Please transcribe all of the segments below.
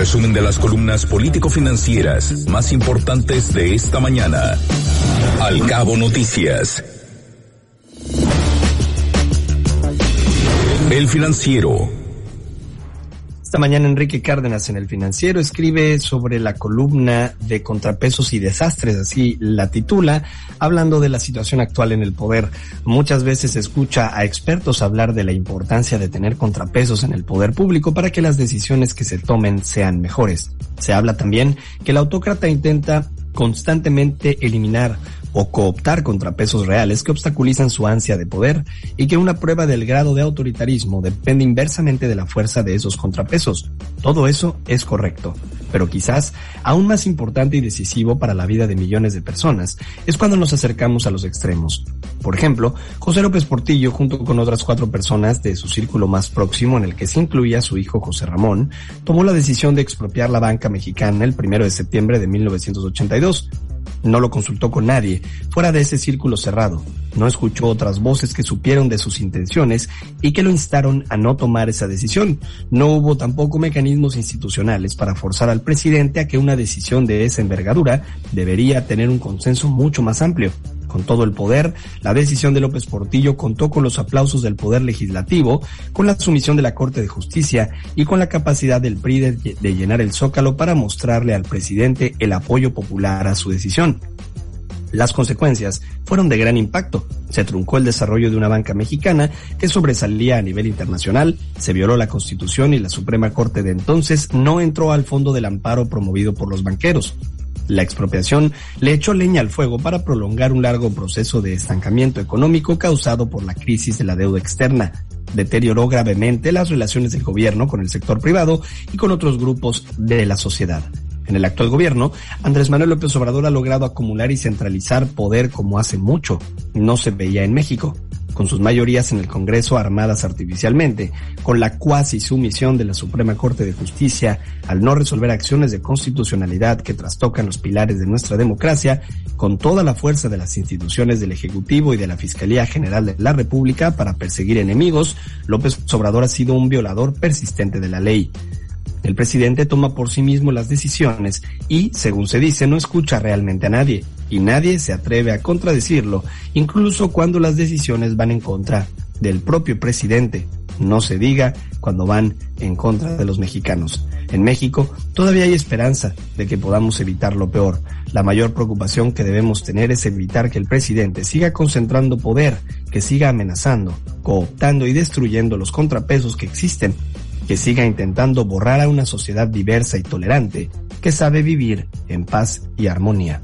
resumen de las columnas político-financieras más importantes de esta mañana. Al cabo noticias. El financiero esta mañana Enrique Cárdenas en el financiero escribe sobre la columna de contrapesos y desastres, así la titula, hablando de la situación actual en el poder. Muchas veces se escucha a expertos hablar de la importancia de tener contrapesos en el poder público para que las decisiones que se tomen sean mejores. Se habla también que el autócrata intenta constantemente eliminar o cooptar contrapesos reales que obstaculizan su ansia de poder y que una prueba del grado de autoritarismo depende inversamente de la fuerza de esos contrapesos. Todo eso es correcto, pero quizás aún más importante y decisivo para la vida de millones de personas es cuando nos acercamos a los extremos. Por ejemplo, José López Portillo, junto con otras cuatro personas de su círculo más próximo en el que se incluía su hijo José Ramón, tomó la decisión de expropiar la banca mexicana el primero de septiembre de 1982 no lo consultó con nadie, fuera de ese círculo cerrado. No escuchó otras voces que supieron de sus intenciones y que lo instaron a no tomar esa decisión. No hubo tampoco mecanismos institucionales para forzar al presidente a que una decisión de esa envergadura debería tener un consenso mucho más amplio con todo el poder, la decisión de López Portillo contó con los aplausos del Poder Legislativo, con la sumisión de la Corte de Justicia y con la capacidad del PRI de, llenar el zócalo para mostrarle al presidente el apoyo popular a su decisión. Las consecuencias fueron de gran impacto. Se truncó el desarrollo de una banca mexicana que sobresalía a nivel internacional, se violó la Constitución y la Suprema Corte de entonces no entró al fondo del amparo promovido por los banqueros. La expropiación le echó leña al fuego para prolongar un largo proceso de estancamiento económico causado por la crisis de la deuda externa. Deterioró gravemente las relaciones del gobierno con el sector privado y con otros grupos de la sociedad. En el actual gobierno, Andrés Manuel López Obrador ha logrado acumular y centralizar poder como hace mucho no se veía en México con sus mayorías en el Congreso armadas artificialmente, con la cuasi sumisión de la Suprema Corte de Justicia al no resolver acciones de constitucionalidad que trastocan los pilares de nuestra democracia, con toda la fuerza de las instituciones del Ejecutivo y de la Fiscalía General de la República para perseguir enemigos, López Obrador ha sido un violador persistente de la ley. El presidente toma por sí mismo las decisiones y, según se dice, no escucha realmente a nadie, y nadie se atreve a contradecirlo, incluso cuando las decisiones van en contra del propio presidente. No se diga cuando van en contra de los mexicanos. En México todavía hay esperanza de que podamos evitar lo peor. La mayor preocupación que debemos tener es evitar que el presidente siga concentrando poder, que siga amenazando, cooptando y destruyendo los contrapesos que existen que siga intentando borrar a una sociedad diversa y tolerante que sabe vivir en paz y armonía.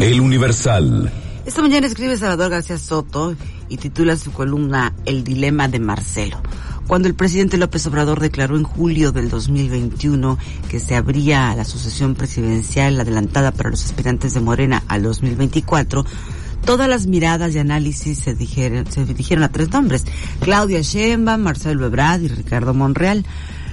El Universal. Esta mañana escribe Salvador García Soto y titula su columna El dilema de Marcelo. Cuando el presidente López Obrador declaró en julio del 2021 que se abría la sucesión presidencial adelantada para los aspirantes de Morena al 2024, todas las miradas y análisis se dijeron, se dirigieron a tres nombres, Claudia Sheinbaum, Marcelo Ebrard y Ricardo Monreal.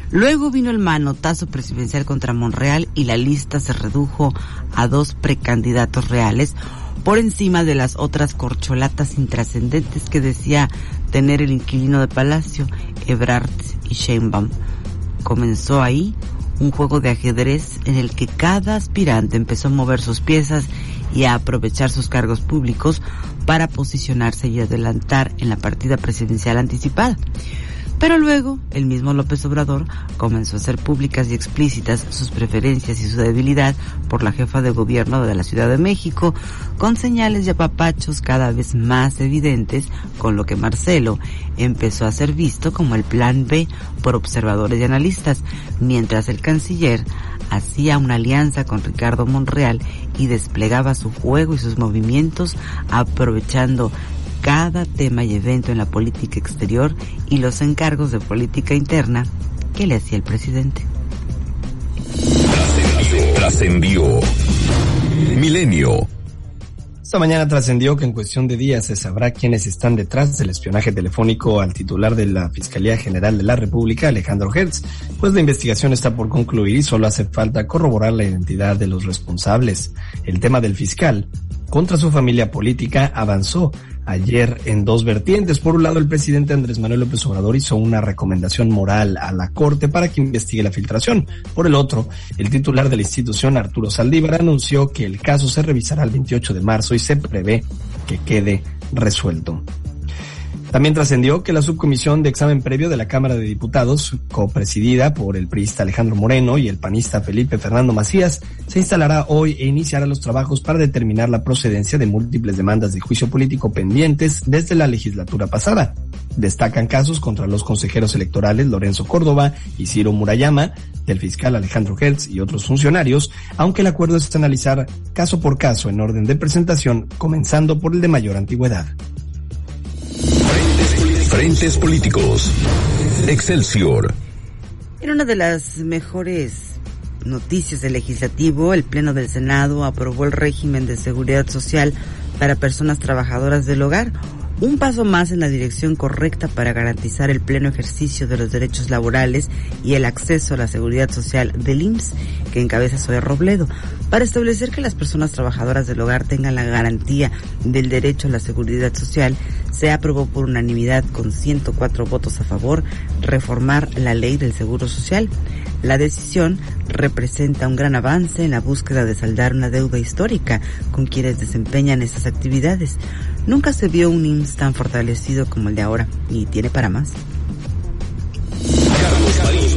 Luego vino el manotazo presidencial contra Monreal y la lista se redujo a dos precandidatos reales por encima de las otras corcholatas intrascendentes que decía tener el inquilino de Palacio, Ebrard y Sheinbaum. Comenzó ahí un juego de ajedrez en el que cada aspirante empezó a mover sus piezas y a aprovechar sus cargos públicos para posicionarse y adelantar en la partida presidencial anticipada. Pero luego, el mismo López Obrador comenzó a hacer públicas y explícitas sus preferencias y su debilidad por la jefa de gobierno de la Ciudad de México, con señales y apapachos cada vez más evidentes, con lo que Marcelo empezó a ser visto como el plan B por observadores y analistas, mientras el canciller hacía una alianza con Ricardo Monreal y desplegaba su juego y sus movimientos aprovechando cada tema y evento en la política exterior y los encargos de política interna que le hacía el presidente. Trascendió. Milenio. Esta mañana trascendió que en cuestión de días se sabrá quiénes están detrás del espionaje telefónico al titular de la Fiscalía General de la República, Alejandro Hertz, pues la investigación está por concluir y solo hace falta corroborar la identidad de los responsables. El tema del fiscal contra su familia política avanzó ayer en dos vertientes. Por un lado, el presidente Andrés Manuel López Obrador hizo una recomendación moral a la Corte para que investigue la filtración. Por el otro, el titular de la institución, Arturo Saldívar, anunció que el caso se revisará el 28 de marzo y se prevé que quede resuelto. También trascendió que la subcomisión de examen previo de la Cámara de Diputados, copresidida por el priista Alejandro Moreno y el panista Felipe Fernando Macías, se instalará hoy e iniciará los trabajos para determinar la procedencia de múltiples demandas de juicio político pendientes desde la legislatura pasada. Destacan casos contra los consejeros electorales Lorenzo Córdoba y Ciro Murayama, del fiscal Alejandro Hertz y otros funcionarios, aunque el acuerdo es analizar caso por caso en orden de presentación, comenzando por el de mayor antigüedad. Frentes políticos. Excelsior. En una de las mejores noticias del legislativo, el Pleno del Senado aprobó el régimen de seguridad social para personas trabajadoras del hogar, un paso más en la dirección correcta para garantizar el pleno ejercicio de los derechos laborales y el acceso a la seguridad social del IMSS, que encabeza Zoe Robledo, para establecer que las personas trabajadoras del hogar tengan la garantía del derecho a la seguridad social, se aprobó por unanimidad con 104 votos a favor reformar la ley del Seguro Social. La decisión representa un gran avance en la búsqueda de saldar una deuda histórica con quienes desempeñan esas actividades. Nunca se vio un IMSS tan fortalecido como el de ahora y tiene para más.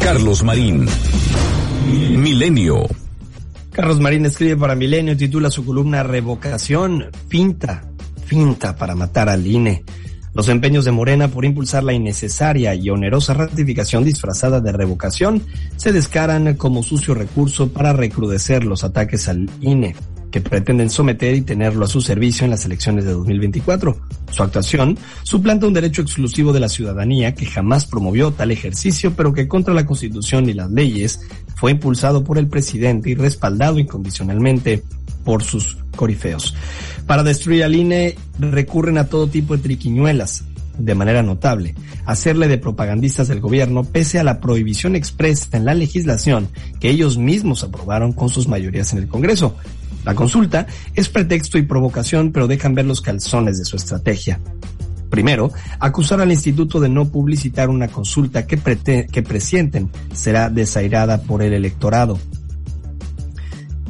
Carlos Marín. Milenio. Carlos Marín escribe para Milenio, titula su columna Revocación, finta, finta para matar al INE. Los empeños de Morena por impulsar la innecesaria y onerosa ratificación disfrazada de revocación se descaran como sucio recurso para recrudecer los ataques al INE que pretenden someter y tenerlo a su servicio en las elecciones de 2024. Su actuación suplanta un derecho exclusivo de la ciudadanía que jamás promovió tal ejercicio, pero que contra la Constitución y las leyes fue impulsado por el presidente y respaldado incondicionalmente por sus corifeos. Para destruir al INE recurren a todo tipo de triquiñuelas, de manera notable, hacerle de propagandistas del gobierno pese a la prohibición expresa en la legislación que ellos mismos aprobaron con sus mayorías en el Congreso. La consulta es pretexto y provocación, pero dejan ver los calzones de su estrategia. Primero, acusar al instituto de no publicitar una consulta que, que presienten será desairada por el electorado.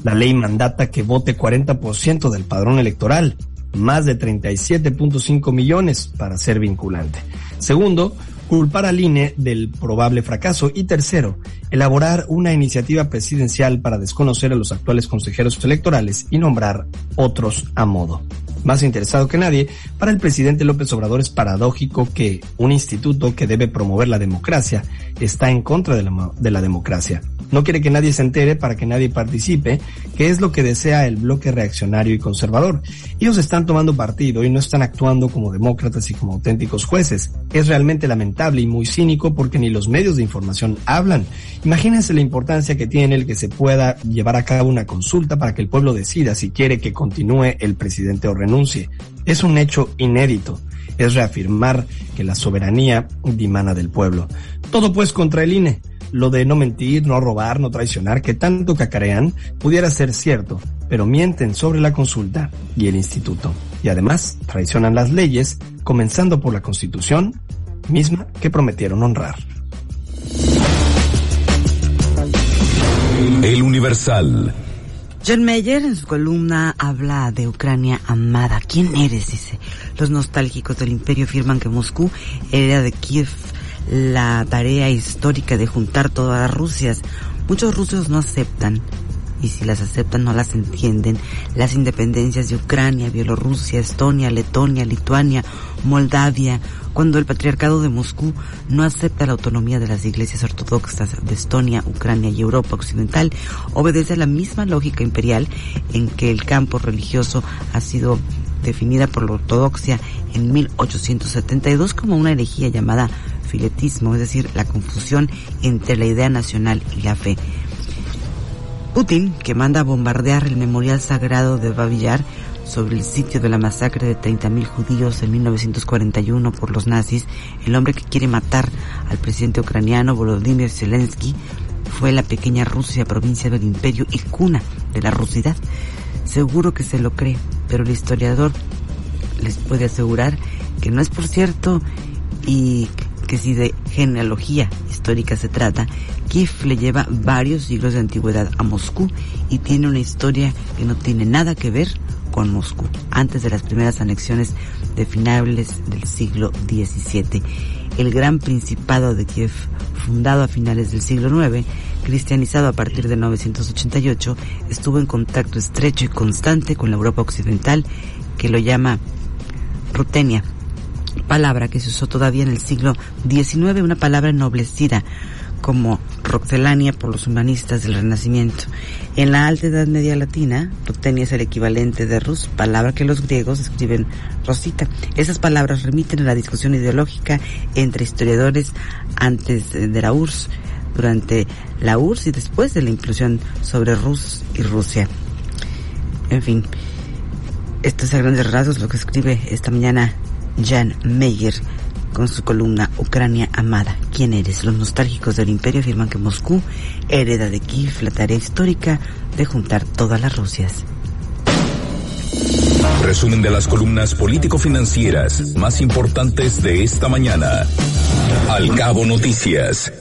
La ley mandata que vote 40% del padrón electoral, más de 37.5 millones para ser vinculante. Segundo, culpar al INE del probable fracaso. Y tercero, elaborar una iniciativa presidencial para desconocer a los actuales consejeros electorales y nombrar otros a modo. Más interesado que nadie, para el presidente López Obrador es paradójico que un instituto que debe promover la democracia está en contra de la, de la democracia no quiere que nadie se entere para que nadie participe, que es lo que desea el bloque reaccionario y conservador. Ellos están tomando partido y no están actuando como demócratas y como auténticos jueces. Es realmente lamentable y muy cínico porque ni los medios de información hablan. Imagínense la importancia que tiene el que se pueda llevar a cabo una consulta para que el pueblo decida si quiere que continúe el presidente o Es un hecho inédito es reafirmar que la soberanía dimana del pueblo. Todo pues contra el INE lo de no mentir, no robar, no traicionar, que tanto cacarean, pudiera ser cierto, pero mienten sobre la consulta y el instituto. Y además traicionan las leyes, comenzando por la constitución misma que prometieron honrar. El Universal. John Mayer en su columna habla de Ucrania amada. ¿Quién eres? Dice. Los nostálgicos del imperio afirman que Moscú era de Kiev la tarea histórica de juntar todas las Rusias. Muchos rusos no aceptan, y si las aceptan no las entienden, las independencias de Ucrania, Bielorrusia, Estonia, Letonia, Lituania, Moldavia, cuando el patriarcado de Moscú no acepta la autonomía de las iglesias ortodoxas de Estonia, Ucrania y Europa Occidental, obedece a la misma lógica imperial en que el campo religioso ha sido definida por la ortodoxia en 1872 como una herejía llamada filetismo, es decir, la confusión entre la idea nacional y la fe. Putin, que manda a bombardear el memorial sagrado de Babillar sobre el sitio de la masacre de 30.000 judíos en 1941 por los nazis, el hombre que quiere matar al presidente ucraniano Volodymyr Zelensky, fue la pequeña Rusia, provincia del imperio y cuna de la rusidad. Seguro que se lo cree, pero el historiador les puede asegurar que no es por cierto y si de genealogía histórica se trata, Kiev le lleva varios siglos de antigüedad a Moscú y tiene una historia que no tiene nada que ver con Moscú, antes de las primeras anexiones de finales del siglo XVII. El gran principado de Kiev, fundado a finales del siglo IX, cristianizado a partir de 988, estuvo en contacto estrecho y constante con la Europa occidental, que lo llama Rutenia, palabra que se usó todavía en el siglo XIX, una palabra ennoblecida como Roxelania por los humanistas del Renacimiento. En la Alta Edad Media Latina, Rutenia es el equivalente de Rus, palabra que los griegos escriben Rosita. Esas palabras remiten a la discusión ideológica entre historiadores antes de la URSS, durante la URSS y después de la inclusión sobre Rus y Rusia. En fin, esto es a grandes rasgos lo que escribe esta mañana Jan Meyer con su columna Ucrania amada. ¿Quién eres? Los nostálgicos del imperio afirman que Moscú hereda de Kiev la tarea histórica de juntar todas las Rusias. Resumen de las columnas político-financieras más importantes de esta mañana. Al cabo noticias.